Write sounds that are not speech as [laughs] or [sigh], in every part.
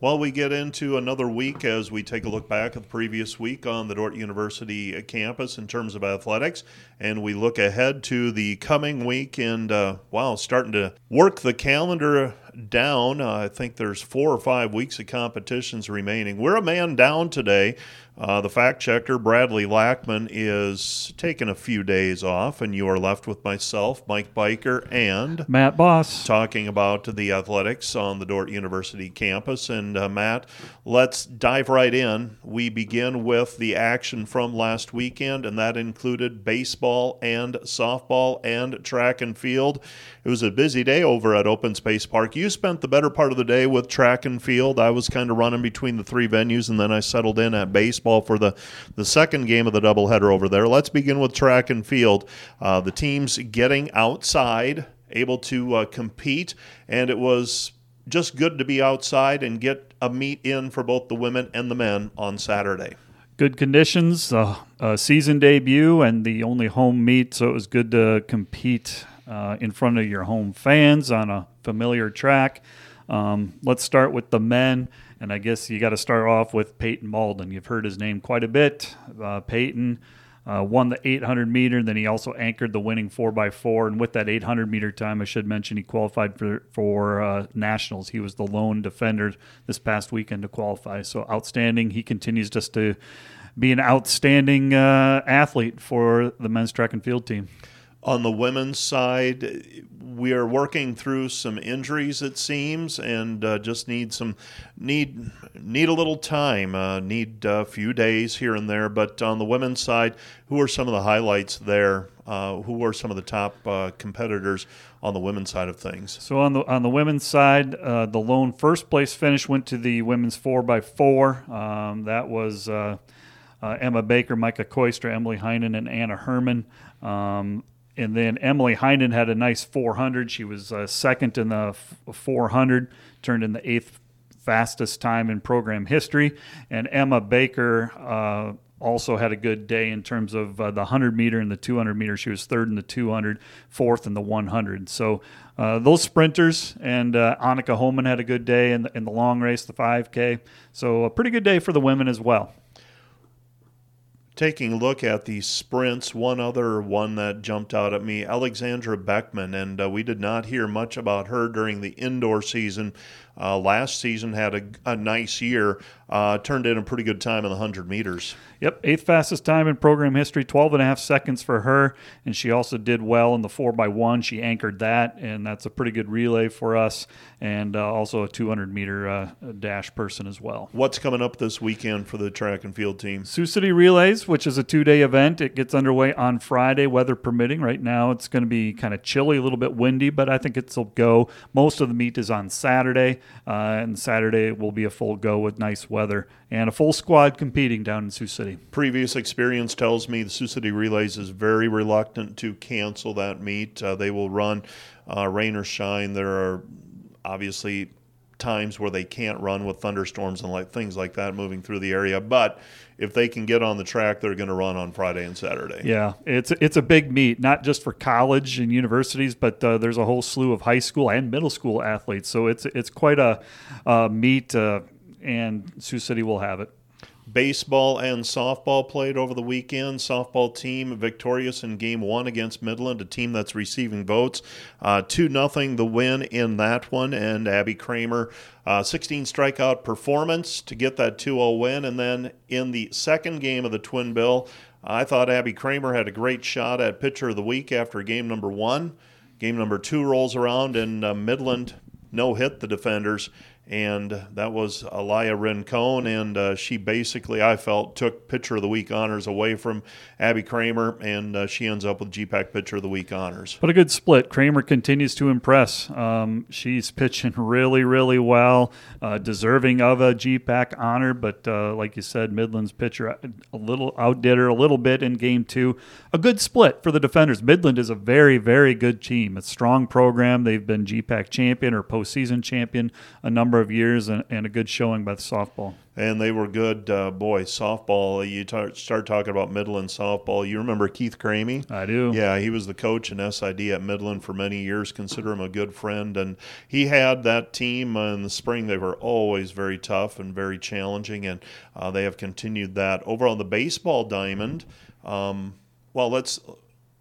While we get into another week as we take a look back at the previous week on the Dordt University campus in terms of athletics, and we look ahead to the coming week, and uh, wow, starting to work the calendar down. Uh, I think there's four or five weeks of competitions remaining. We're a man down today. Uh, the fact checker, Bradley Lackman, is taking a few days off, and you are left with myself, Mike Byker, and Matt Boss. Talking about the athletics on the Dordt University campus. And uh, Matt, let's dive right in. We begin with the action from last weekend, and that included baseball and softball and track and field. It was a busy day over at Open Space Park. You spent the better part of the day with track and field. I was kind of running between the three venues, and then I settled in at baseball baseball for the, the second game of the doubleheader over there. Let's begin with track and field. Uh, the teams getting outside, able to uh, compete, and it was just good to be outside and get a meet in for both the women and the men on Saturday. Good conditions, uh, a season debut, and the only home meet, so it was good to compete uh, in front of your home fans on a familiar track. Um, let's start with the men. And I guess you got to start off with Peyton Malden. You've heard his name quite a bit. Uh, Peyton uh, won the 800 meter, then he also anchored the winning 4x4. And with that 800 meter time, I should mention he qualified for, for uh, nationals. He was the lone defender this past weekend to qualify. So outstanding. He continues just to be an outstanding uh, athlete for the men's track and field team. On the women's side, we are working through some injuries, it seems, and uh, just need some need need a little time, uh, need a few days here and there. But on the women's side, who are some of the highlights there? Uh, who are some of the top uh, competitors on the women's side of things? So on the on the women's side, uh, the lone first place finish went to the women's four by four. Um, that was. Uh, Emma Baker, Micah Koister, Emily Heinen, and Anna Herman. Um, and then Emily Heinen had a nice 400. She was uh, second in the 400, turned in the eighth fastest time in program history. And Emma Baker uh, also had a good day in terms of uh, the 100 meter and the 200 meter. She was third in the 200, fourth in the 100. So uh, those sprinters and uh, Annika Holman had a good day in the, in the long race, the 5K. So a pretty good day for the women as well taking a look at the sprints, one other one that jumped out at me, Alexandra Beckman, and uh, we did not hear much about her during the indoor season. Uh, last season had a, a nice year, uh, turned in a pretty good time in the 100 meters. Yep, eighth fastest time in program history, 12 and a half seconds for her. And she also did well in the 4x1. She anchored that, and that's a pretty good relay for us. And uh, also a 200 meter uh, dash person as well. What's coming up this weekend for the track and field team? Sioux City Relays, which is a two day event. It gets underway on Friday, weather permitting. Right now, it's going to be kind of chilly, a little bit windy, but I think it'll go. Most of the meet is on Saturday, uh, and Saturday will be a full go with nice weather and a full squad competing down in Sioux City. Previous experience tells me the Sioux City Relays is very reluctant to cancel that meet. Uh, they will run uh, rain or shine. There are obviously times where they can't run with thunderstorms and like things like that moving through the area, but if they can get on the track, they're going to run on Friday and Saturday. Yeah, it's it's a big meet, not just for college and universities, but uh, there's a whole slew of high school and middle school athletes. So it's it's quite a, meet. Uh, and Sioux City will have it. Baseball and softball played over the weekend. Softball team victorious in game one against Midland, a team that's receiving votes. Uh, 2 nothing the win in that one. And Abby Kramer, uh, 16 strikeout performance to get that 2 0 win. And then in the second game of the Twin Bill, I thought Abby Kramer had a great shot at pitcher of the week after game number one. Game number two rolls around, and uh, Midland no hit the defenders and that was Alaya Rincon, and uh, she basically, I felt, took Pitcher of the Week honors away from Abby Kramer, and uh, she ends up with GPAC Pitcher of the Week honors. But a good split. Kramer continues to impress. Um, she's pitching really, really well, uh, deserving of a GPAC honor, but uh, like you said, Midland's pitcher a little outdid her a little bit in game two. A good split for the defenders. Midland is a very, very good team, a strong program. They've been GPAC champion or postseason champion a number number of years and, and a good showing by the softball. And they were good, uh, boy. Softball. You tar- start talking about Midland softball. You remember Keith Cramey? I do. Yeah, he was the coach in SID at Midland for many years. Consider him a good friend, and he had that team in the spring. They were always very tough and very challenging, and uh, they have continued that over on the baseball diamond. Um, well, let's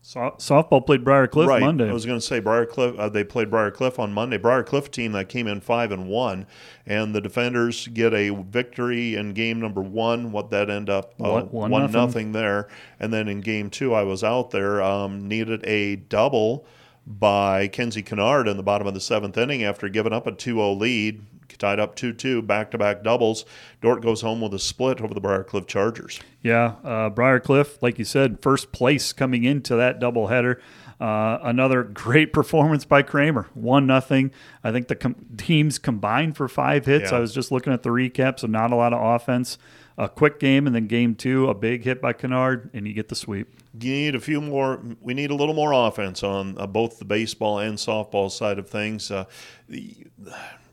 so, softball played Briar Cliff right. Monday. I was going to say Briar Cliff. Uh, they played Briar Cliff on Monday. Briar Cliff team that came in five and one, and the defenders get a victory in game number one. What that end up uh, One- one one nothing. nothing there, and then in game two, I was out there. Um, needed a double by Kenzie Kennard in the bottom of the seventh inning after giving up a 2-0 lead. Tied up 2-2, back-to-back doubles. Dordt goes home with a split over the Briar Cliff Chargers. Yeah, uh, Briar Cliff, like you said, first place coming into that doubleheader. Uh, another [laughs] great performance by Kramer, one nothing. I think the com- teams combined for five hits. Yeah. I was just looking at the recap, so not a lot of offense. A quick game, and then game two, a big hit by Kennard, and you get the sweep. you need a few more. We need a little more offense on uh, both the baseball and softball side of things. Uh, the-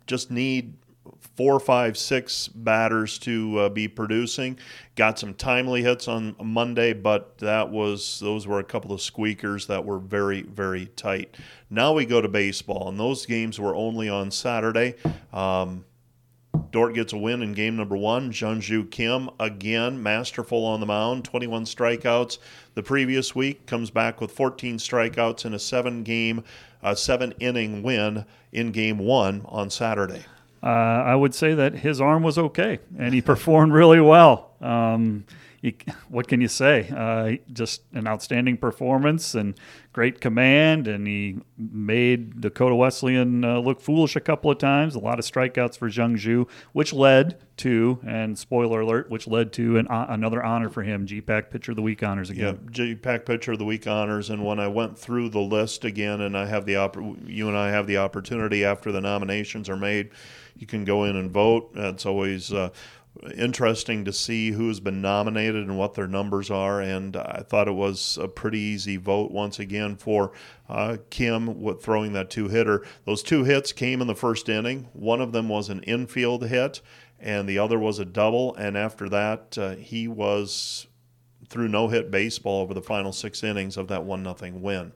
just need four, five, six batters to uh, be producing. Got some timely hits on Monday, but that was those were a couple of squeakers that were very, very tight. Now we go to baseball, and those games were only on Saturday. Um, Dordt gets a win in game number one. Jeonju Kim, again, masterful on the mound, 21 strikeouts. The previous week comes back with 14 strikeouts in a seven game, uh, seven inning win in game one on Saturday. Uh, I would say that his arm was okay, and he performed really well. Um, you, what can you say? Uh, just an outstanding performance and great command, and he made Dakota Wesleyan uh, look foolish a couple of times. A lot of strikeouts for Zhang Zhu, which led to, and spoiler alert, which led to an, uh, another honor for him, GPAC Pitcher of the Week honors Yeah, again. GPAC Pitcher of the Week honors, and when I went through the list again, and I have the opp- you and I have the opportunity after the nominations are made, you can go in and vote. It's always uh, interesting to see who's been nominated and what their numbers are, and I thought it was a pretty easy vote once again for uh, Kim with throwing that two hitter. Those two hits came in the first inning. One of them was an infield hit, and the other was a double. And after that, uh, he was through no hit baseball over the final six innings of that one nothing win.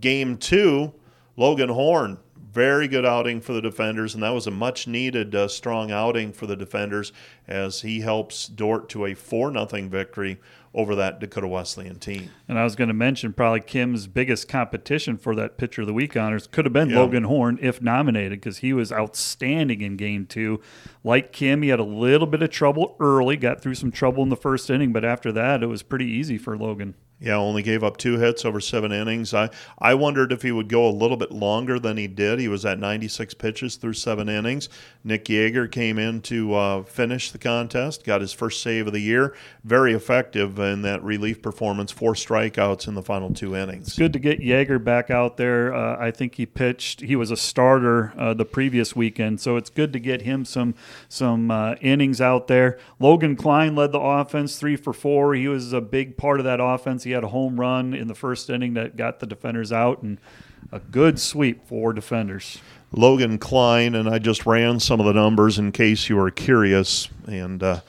Game two, Logan Horn, very good outing for the defenders, and that was a much needed uh, strong outing for the defenders as he helps Dordt to a four nothing victory over that Dakota Wesleyan team. And I was going to mention probably Kim's biggest competition for that Pitcher of the Week honors could have been Yeah. Logan Horn if nominated because he was outstanding in game two. Like Kim, he had a little bit of trouble early, got through some trouble in the first inning, but after that, it was pretty easy for Logan. Yeah, only gave up two hits over seven innings. I, I wondered if he would go a little bit longer than he did. He was at 96 pitches through seven innings. Nick Yeager came in to uh, finish the contest, got his first save of the year. Very effective in that relief performance, four strikeouts in the final two innings. Good to get Yeager back out there. Uh, I think he pitched. He was a starter uh, the previous weekend, so it's good to get him some some uh, innings out there. Logan Klein led the offense, three for four. He was a big part of that offense. He had a home run in the first inning that got the defenders out, and a good sweep for defenders. Logan Klein, and I just ran some of the numbers in case you are curious. And uh,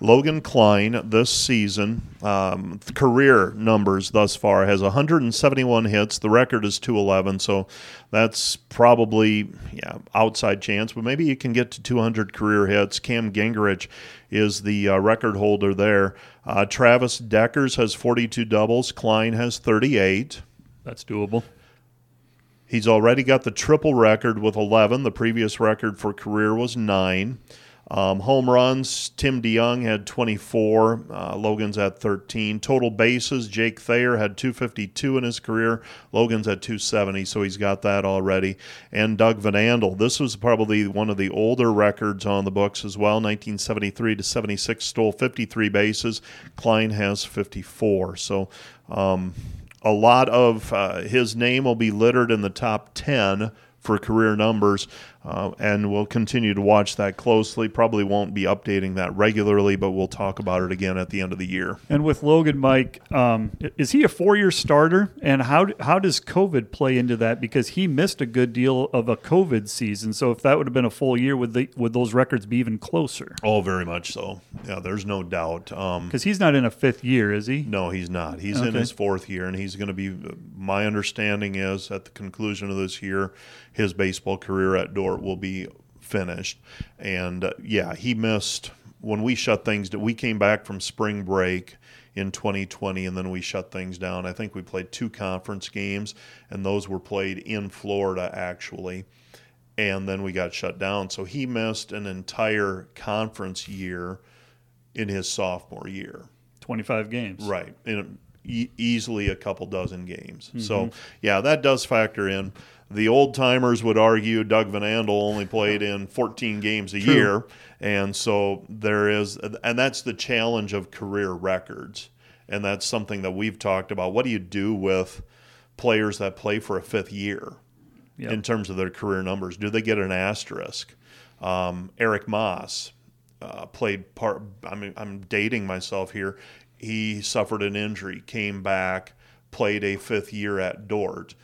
Logan Klein this season, um, career numbers thus far, has 171 hits. The record is 211, so that's probably yeah outside chance, but maybe you can get to 200 career hits. Cam Gingrich is the uh, record holder there. Uh, Travis Deckers has 42 doubles. Klein has 38. That's doable. He's already got the triple record with 11. The previous record for career was nine. Um, home runs, Tim DeYoung had 24. Uh, Logan's at 13. Total bases, Jake Thayer had 252 in his career. Logan's at 270, so he's got that already. And Doug Van Andel. This was probably one of the older records on the books as well. 1973 to 76, stole 53 bases. Klein has 54. So, um, a lot of uh, his name will be littered in the top 10 for career numbers. Uh, and we'll continue to watch that closely. Probably won't be updating that regularly, but we'll talk about it again at the end of the year. And with Logan Mike, um, is he a four-year starter? And how how does COVID play into that? Because he missed a good deal of a COVID season. So if that would have been a full year, would the, would those records be even closer? Oh, very much so. Yeah, there's no doubt. Because um, he's not in a fifth year, is he? No, he's not. He's okay. in his fourth year, and he's going to be. My understanding is at the conclusion of this year, his baseball career at Will be finished. And uh, yeah, he missed when we shut things. Down. We came back from spring break in 2020 and then we shut things down. I think we played two conference games and those were played in Florida actually. And then we got shut down. So he missed an entire conference year in his sophomore year. 25 games. Right. In e- easily a couple dozen games. Mm-hmm. So, yeah, that does factor in. The old timers would argue Doug Van Andel only played in 14 games a True. year. And so there is, and that's the challenge of career records. And that's something that we've talked about. What do you do with players that play for a fifth year yep. in terms of their career numbers? Do they get an asterisk? Um, Eric Moss uh, played part, I mean, I'm dating myself here. He suffered an injury, came back, played a fifth year at Dordt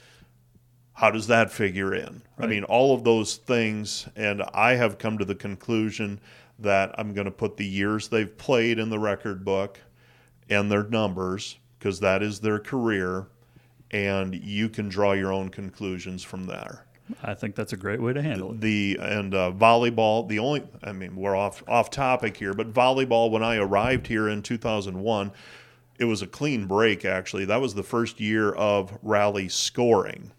how does that figure in? Right. I mean, all of those things, and I have come to the conclusion that I'm going to put the years they've played in the record book and their numbers because that is their career, and you can draw your own conclusions from there. I think that's a great way to handle it. The and uh, volleyball. The only, I mean, we're off off topic here, but volleyball. When I arrived here in 2001, it was a clean break. Actually, that was the first year of rally scoring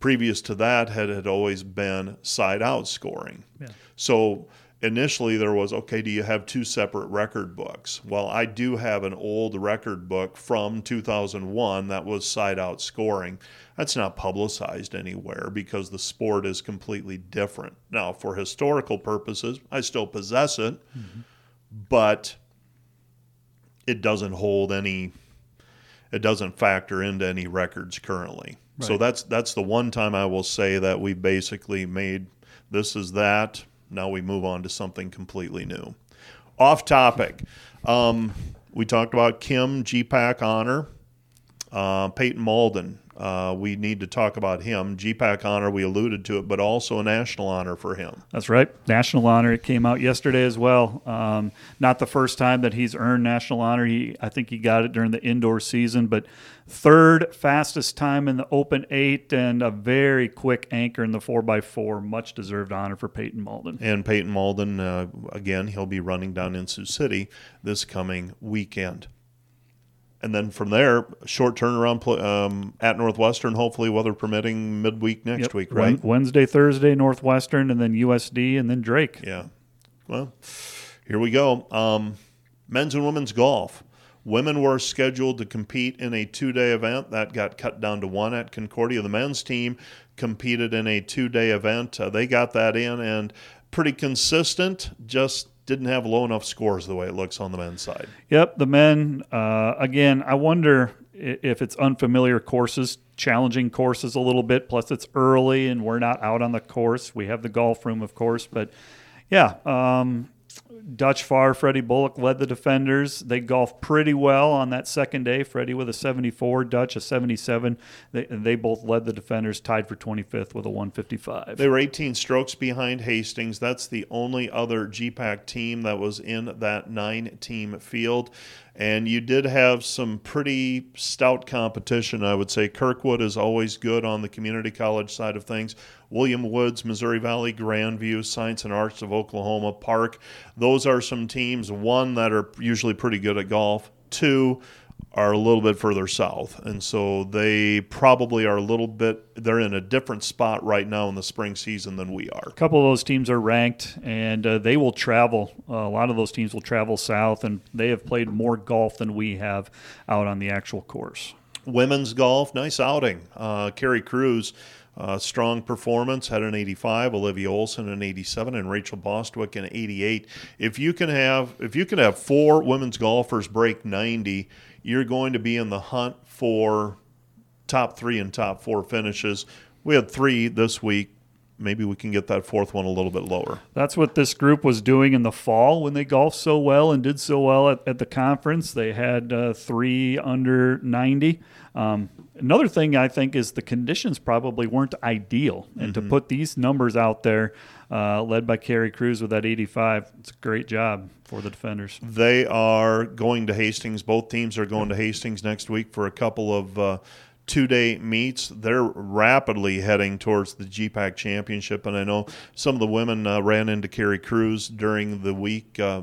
previous to that had, had always been side out scoring. Yeah. So initially there was okay, do you have two separate record books? Well, I do have an old record book from 2001 that was side out scoring. That's not publicized anywhere because the sport is completely different. Now, for historical purposes, I still possess it, mm-hmm. but it doesn't hold any it doesn't factor into any records currently. Right. So that's that's the one time I will say that we basically made this is that. Now we move on to something completely new. Off topic. Um, we talked about Kim GPAC honor. Uh, Peyton Malden uh, we need to talk about him. GPAC honor, we alluded to it, but also a national honor for him. That's right. National honor. It came out yesterday as well. Um, not the first time that he's earned national honor. He, I think he got it during the indoor season, but third fastest time in the Open Eight and a very quick anchor in the 4x4. Much deserved honor for Peyton Malden. And Peyton Malden, uh, again, he'll be running down in Sioux City this coming weekend and then from there, short turnaround um, at Northwestern, hopefully weather permitting, midweek next yep. week, right? Wednesday, Thursday, Northwestern, and then USD, and then Drake. Yeah. Well, here we go. Um, men's and women's golf. Women were scheduled to compete in a two day event that got cut down to one at Concordia. The men's team competed in a two day event. Uh, they got that in and pretty consistent, just didn't have low enough scores the way it looks on the men's side. Yep, the men. Uh, again, I wonder if it's unfamiliar courses, challenging courses a little bit. Plus, it's early and we're not out on the course. We have the golf room, of course, but yeah. Um, Dutch Farr, Freddie Bullock led the defenders. They golfed pretty well on that second day. Freddie with a 74, Dutch a 77. They, they both led the defenders, tied for 25th with a 155. They were 18 strokes behind Hastings. That's the only other GPAC team that was in that nine team field. And you did have some pretty stout competition, I would say. Kirkwood is always good on the community college side of things. William Woods, Missouri Valley, Grandview, Science and Arts of Oklahoma, Park. Those are some teams, one, that are usually pretty good at golf, two, are a little bit further south. And so they probably are a little bit, they're in a different spot right now in the spring season than we are. A couple of those teams are ranked and uh, they will travel. Uh, a lot of those teams will travel south and they have played more golf than we have out on the actual course. Women's golf, nice outing. Uh, Carrie Cruz. Uh, strong performance had an 85, Olivia Olson an 87, and Rachel Bostwick an 88. If you can have if you can have four women's golfers break 90, you're going to be in the hunt for top three and top four finishes. We had three this week. maybe we can get that fourth one a little bit lower. That's what this group was doing in the fall when they golfed so well and did so well at, at the conference. They had uh, three under 90. Um, another thing I think is the conditions probably weren't ideal. And mm-hmm. to put these numbers out there, uh, led by Carrie Cruz with that 85, it's a great job for the defenders. They are going to Hastings. Both teams are going to Hastings next week for a couple of. Uh, two day meets. They're rapidly heading towards the GPAC championship. And I know some of the women uh, ran into Carrie Cruz during the week. Uh,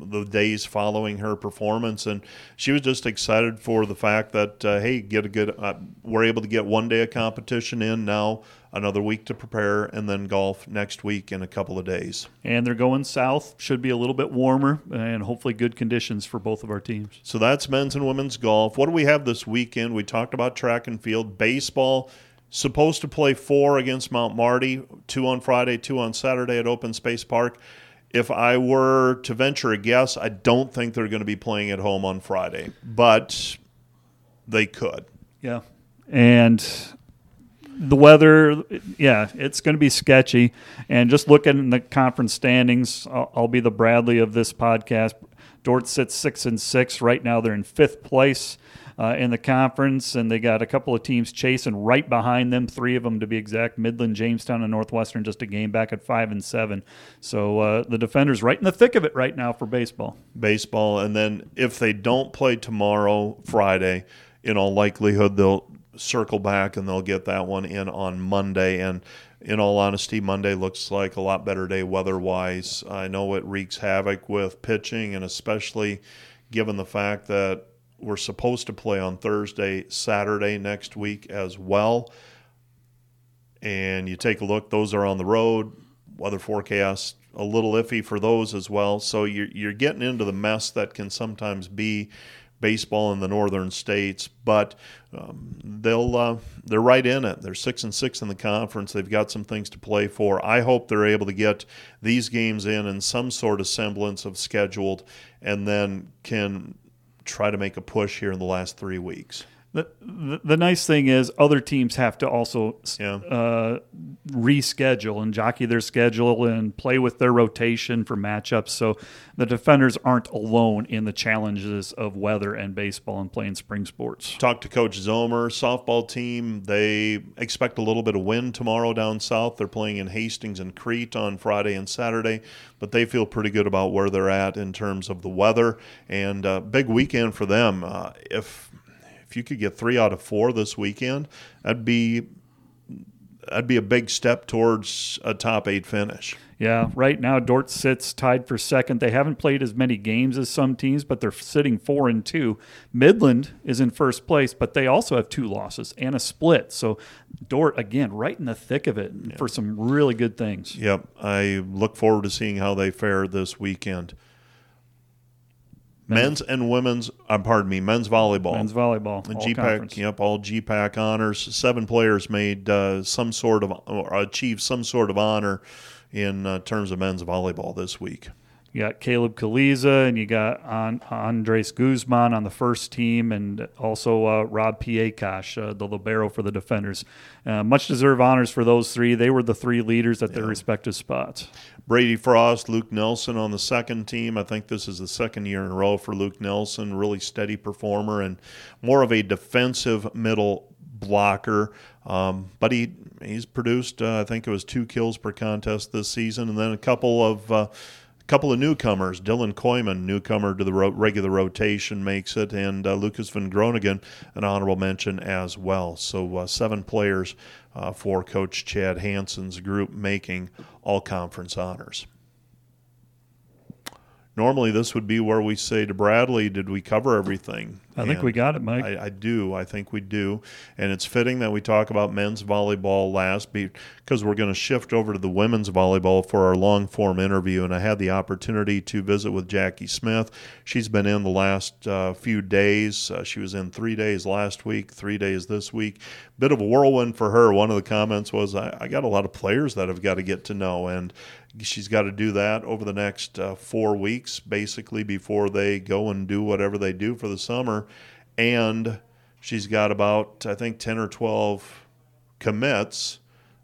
the days following her performance, and she was just excited for the fact that uh, hey, get a good. Uh, we're able to get one day of competition in now, another week to prepare, and then golf next week in a couple of days. And they're going south. Should be a little bit warmer, and hopefully good conditions for both of our teams. So that's men's and women's golf. What do we have this weekend? We talked about track and field, baseball supposed to play four against Mount Marty, two on Friday, two on Saturday at Open Space Park. If I were to venture a guess, I don't think they're going to be playing at home on Friday, but they could. Yeah. And the weather, yeah, it's going to be sketchy. And just looking at the conference standings, I'll, I'll be the Bradley of this podcast. Dordt sits six and six right now. They're in fifth place uh, in the conference, and they got a couple of teams chasing right behind them. Three of them, to be exact: Midland, Jamestown, and Northwestern, just a game back at five and seven. So uh, the defenders right in the thick of it right now for baseball. Baseball, and then if they don't play tomorrow, Friday, in all likelihood they'll circle back and they'll get that one in on Monday. And in all honesty, Monday looks like a lot better day weather wise. I know it wreaks havoc with pitching, and especially given the fact that we're supposed to play on Thursday, Saturday next week as well. And you take a look, those are on the road. Weather forecast a little iffy for those as well. So you're, you're getting into the mess that can sometimes be baseball in the northern states, but um, they'll uh, they're right in it. They're six and six in the conference. They've got some things to play for. I hope they're able to get these games in in some sort of semblance of scheduled, and then can try to make a push here in the last three weeks. The, the, the nice thing is other teams have to also yeah. uh, reschedule and jockey their schedule and play with their rotation for matchups. So the defenders aren't alone in the challenges of weather and baseball and playing spring sports. Talk to Coach Zomer, softball team. They expect a little bit of wind tomorrow down south. They're playing in Hastings and Crete on Friday and Saturday, but they feel pretty good about where they're at in terms of the weather and uh, big weekend for them. Uh, if if you could get three out of four this weekend, that'd be that'd be a big step towards a top eight finish. Yeah, right now Dordt sits tied for second. They haven't played as many games as some teams, but they're sitting four and two. Midland is in first place, but they also have two losses and a split. So Dordt again, right in the thick of it yeah. for some really good things. Yep, I look forward to seeing how they fare this weekend. Men's and women's, uh, pardon me, men's volleyball. Men's volleyball. GPAC, yep, all GPAC honors. Seven players made uh, some sort of, or achieved some sort of honor in uh, terms of men's volleyball this week. You got Caleb Kaliza and you got Andres Guzman on the first team, and also uh, Rob Piekash, uh, the libero for the defenders. Uh, much deserved honors for those three. They were the three leaders at yeah. their respective spots. Brady Frost, Luke Nelson on the second team. I think this is the second year in a row for Luke Nelson. Really steady performer and more of a defensive middle blocker. Um, but he he's produced, uh, I think it was two kills per contest this season, and then a couple of uh, couple of newcomers. Dylan Koyman, newcomer to the ro- regular rotation, makes it, and uh, Lucas Van Groningen, an honorable mention as well. So uh, seven players uh, for Coach Chad Hansen's group making all conference honors. Normally, this would be where we say to Bradley, Did we cover everything? I think we got it, Mike. I, I, do. I think we do. And it's fitting that we talk about men's volleyball last because we're going to shift over to the women's volleyball for our long form interview. And I had the opportunity to visit with Jackie Smith. She's been in the last uh, few days. Uh, she was in three days last week, three days this week. Bit of a whirlwind for her. One of the comments was, I, I got a lot of players that I've got to get to know. And she's got to do that over the next uh, four weeks, basically, before they go and do whatever they do for the summer. And she's got about, I think, 10 or 12 commits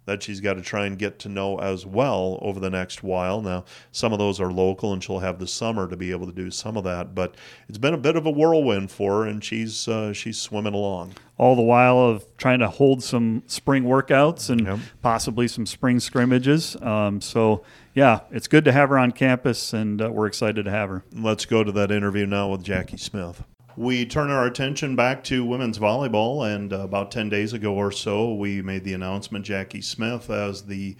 that she's got to try and get to know as well over the next while. Now, some of those are local, and she'll have the summer to be able to do some of that. But it's been a bit of a whirlwind for her, and she's uh, she's swimming along. All the while of trying to hold some spring workouts and Yep. possibly some spring scrimmages. Um, so yeah, it's good to have her on campus, and uh, we're excited to have her. Let's go to that interview now with Jackie Smith. We turn our attention back to women's volleyball, and uh, about 10 days ago or so, we made the announcement Jackie Smith as the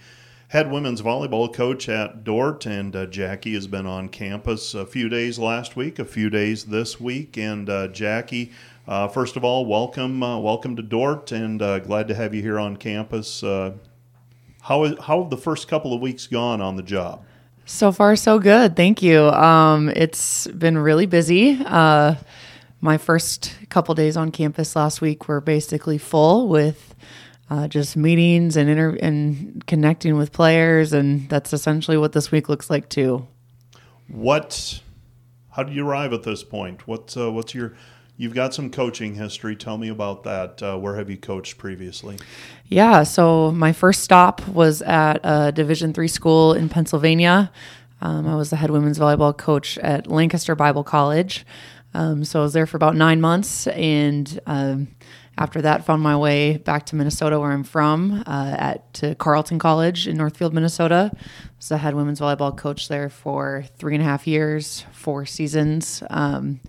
head women's volleyball coach at Dordt. And uh, Jackie has been on campus a few days last week, a few days this week. And uh, Jackie, uh, first of all, welcome, uh, welcome to Dordt, and uh, glad to have you here on campus. How, is, how have the first couple of weeks gone on the job? So far, so good. Thank you. Um, it's been really busy. Uh, my first couple days on campus last week were basically full with uh, just meetings and inter- and connecting with players, and that's essentially what this week looks like too. What? How did you arrive at this point? What? Uh, what's your? You've got some coaching history. Tell me about that. Uh, where have you coached previously? Yeah, so my first stop was at a Division three school in Pennsylvania. Um, I was the head women's volleyball coach at Lancaster Bible College. Um, so I was there for about nine months, and um, after that, found my way back to Minnesota, where I'm from, uh, at to Carleton College in Northfield, Minnesota. Was the head women's volleyball coach there for three and a half years, four seasons. Um,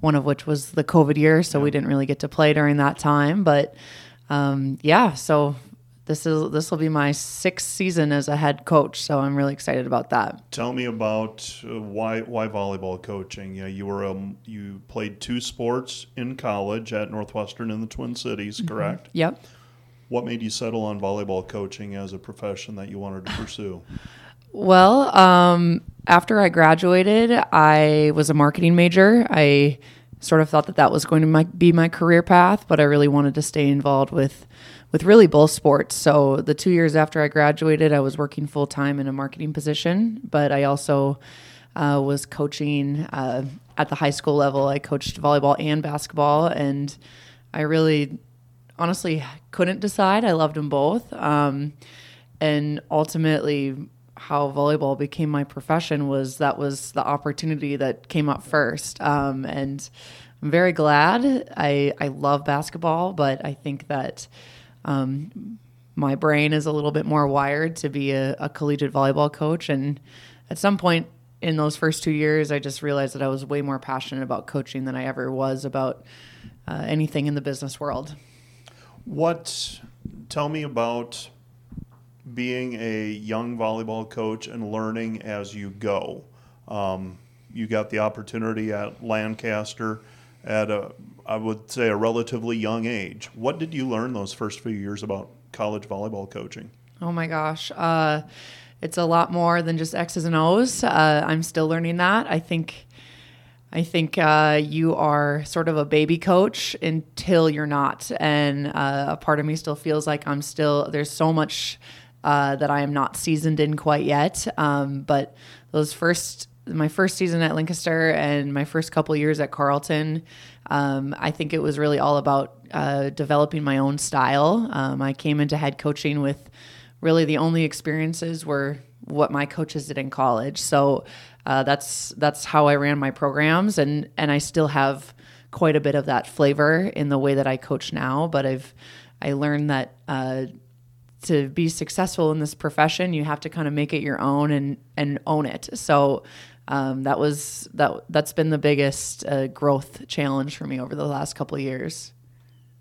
one of which was the COVID year, so we didn't really get to play during that time, but um, yeah, so this is this will be my sixth season as a head coach, so I'm really excited about that. Tell me about uh, why why volleyball coaching. Yeah, you were um, you played two sports in college at Northwestern in the Twin Cities, correct? Yep. What made you settle on volleyball coaching as a profession that you wanted to pursue? [laughs] Well, um, after I graduated, I was a marketing major. I sort of thought that that was going to my, be my career path, but I really wanted to stay involved with with really both sports. So the two years after I graduated, I was working full time in a marketing position, but I also uh, was coaching uh, at the high school level. I coached volleyball and basketball, and I really honestly couldn't decide. I loved them both. Um, and ultimately, how volleyball became my profession was that was the opportunity that came up first. Um, and I'm very glad. I, I love basketball, but I think that um, my brain is a little bit more wired to be a, a collegiate volleyball coach. And at some point in those first two years, I just realized that I was way more passionate about coaching than I ever was about uh, anything in the business world. What? Tell me about being a young volleyball coach and learning as you go. Um, you got the opportunity at Lancaster at a, I would say, a relatively young age. What did you learn those first few years about college volleyball coaching? Oh my gosh. Uh, it's a lot more than just X's and O's. Uh, I'm still learning that. I think. I think uh, you are sort of a baby coach until you're not, and uh, a part of me still feels like I'm still. There's so much uh, that I am not seasoned in quite yet. Um, but those first, my first season at Lancaster and my first couple years at Carleton, um, I think it was really all about uh, developing my own style. Um, I came into head coaching with really the only experiences were what my coaches did in college. So uh, that's that's how I ran my programs, and and I still have quite a bit of that flavor in the way that I coach now. But I've I learned that. To be successful in this profession, you have to kind of make it your own and and own it. So um, that was that that's been the biggest uh, growth challenge for me over the last couple of years.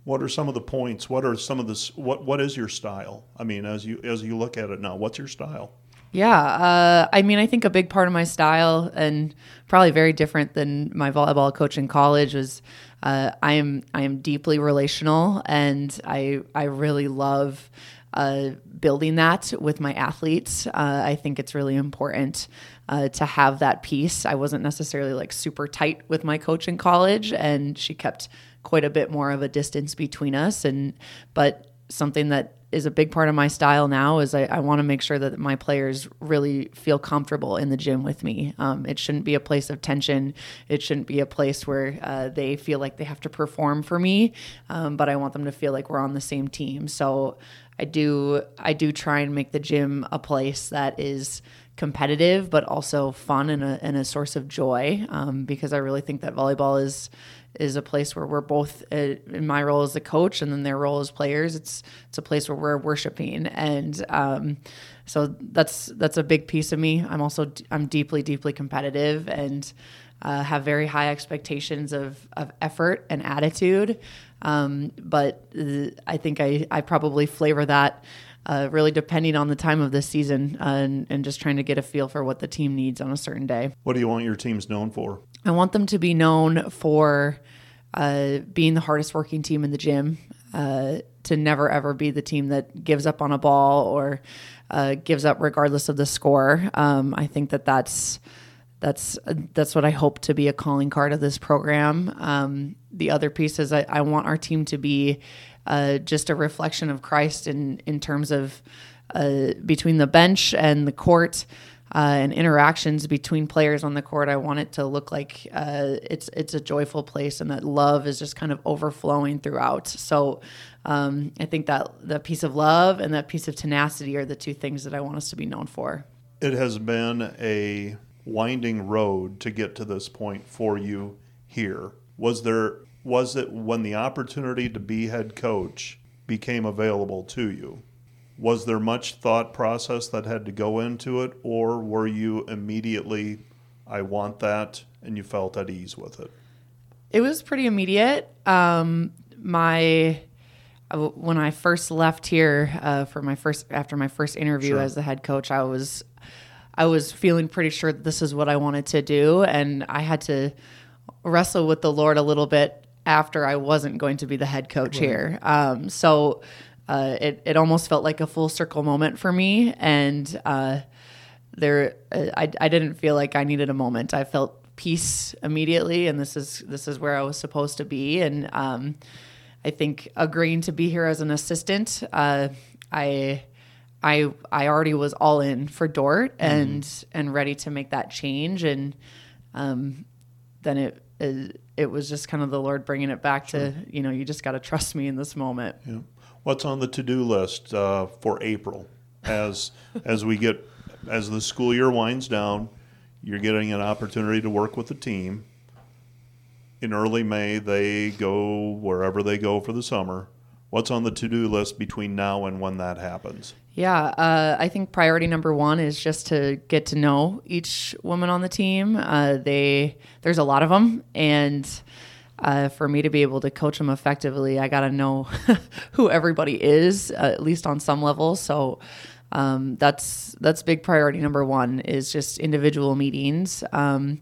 What are some of the points? What are some of this? What What is your style? I mean, as you as you look at it now, what's your style? Yeah, uh, I mean, I think a big part of my style, and probably very different than my volleyball coach in college, was uh, I am I am deeply relational, and I I really love uh, building that with my athletes. Uh, I think it's really important uh, to have that piece. I wasn't necessarily like super tight with my coach in college, and she kept quite a bit more of a distance between us. And but something that is a big part of my style now is I, I want to make sure that my players really feel comfortable in the gym with me. Um, it shouldn't be a place of tension. It shouldn't be a place where uh, they feel like they have to perform for me. Um, but I want them to feel like we're on the same team. So I do I do try and make the gym a place that is competitive but also fun and a, and a source of joy um, because I really think that volleyball is is a place where we're both uh, in my role as a coach and then their role as players it's it's a place where we're worshiping. And um, so that's that's a big piece of me. I'm also I'm deeply deeply competitive and uh, have very high expectations of, of effort and attitude um, but uh, I think I, I probably flavor that uh, really depending on the time of the season uh, and, and just trying to get a feel for what the team needs on a certain day. What do you want your teams known for? I want them to be known for uh, being the hardest working team in the gym, uh, to never ever be the team that gives up on a ball or uh, gives up regardless of the score. Um, I think that that's that's that's what I hope to be a calling card of this program. Um, the other piece is I, I, want our team to be uh, just a reflection of Christ in in terms of uh, between the bench and the court. Uh, and interactions between players on the court, I want it to look like uh, it's it's a joyful place, and that love is just kind of overflowing throughout. So, um, I think that that piece of love and that piece of tenacity are the two things that I want us to be known for. It has been a winding road to get to this point for you here. Was there was it when the opportunity to be head coach became available to you? Was there much thought process that had to go into it, or were you immediately, I want that, and you felt at ease with it? It was pretty immediate. Um, my uh, when I first left here uh, for my first after my first interview sure. as the head coach, I was I was feeling pretty sure that this is what I wanted to do, and I had to wrestle with the Lord a little bit after I wasn't going to be the head coach right. here. Um, so uh, it it almost felt like a full circle moment for me, and uh, there uh, I I didn't feel like I needed a moment. I felt peace immediately, and this is this is where I was supposed to be, and um, I think agreeing to be here as an assistant, uh, I. I I already was all in for Dordt mm-hmm. and and ready to make that change and um, then it, it, it was just kind of the Lord bringing it back sure. to you know you just got to trust me in this moment. Yeah. What's on the to do list uh, for April as [laughs] as we get as the school year winds down? You're getting an opportunity to work with the team. In early May, they go wherever they go for the summer. What's on the to do list between now and when that happens? Yeah, uh, I think priority number one is just to get to know each woman on the team. Uh, they there's a lot of them, and uh, for me to be able to coach them effectively, I got to know [laughs] who everybody is, uh, at least on some level. So um, that's that's big priority number one is just individual meetings. Um,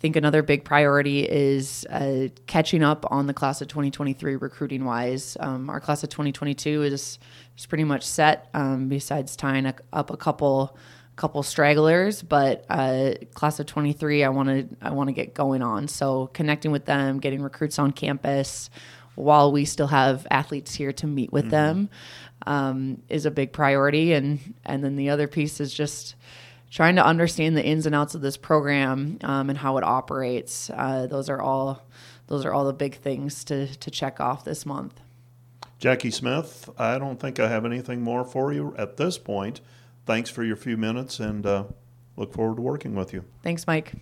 think another big priority is uh, catching up on the class of 2023 recruiting wise. Um, our class of 2022 is is pretty much set. Um, besides tying a, up a couple couple stragglers, but uh, class of 23, I want to I want to get going on. So connecting with them, getting recruits on campus, while we still have athletes here to meet with mm-hmm. them, um, is a big priority. And and then the other piece is just trying to understand the ins and outs of this program um, and how it operates. Uh, those are all those are all the big things to to check off this month. Jackie Smith, I don't think I have anything more for you at this point. Thanks for your few minutes and uh, look forward to working with you. Thanks, Mike.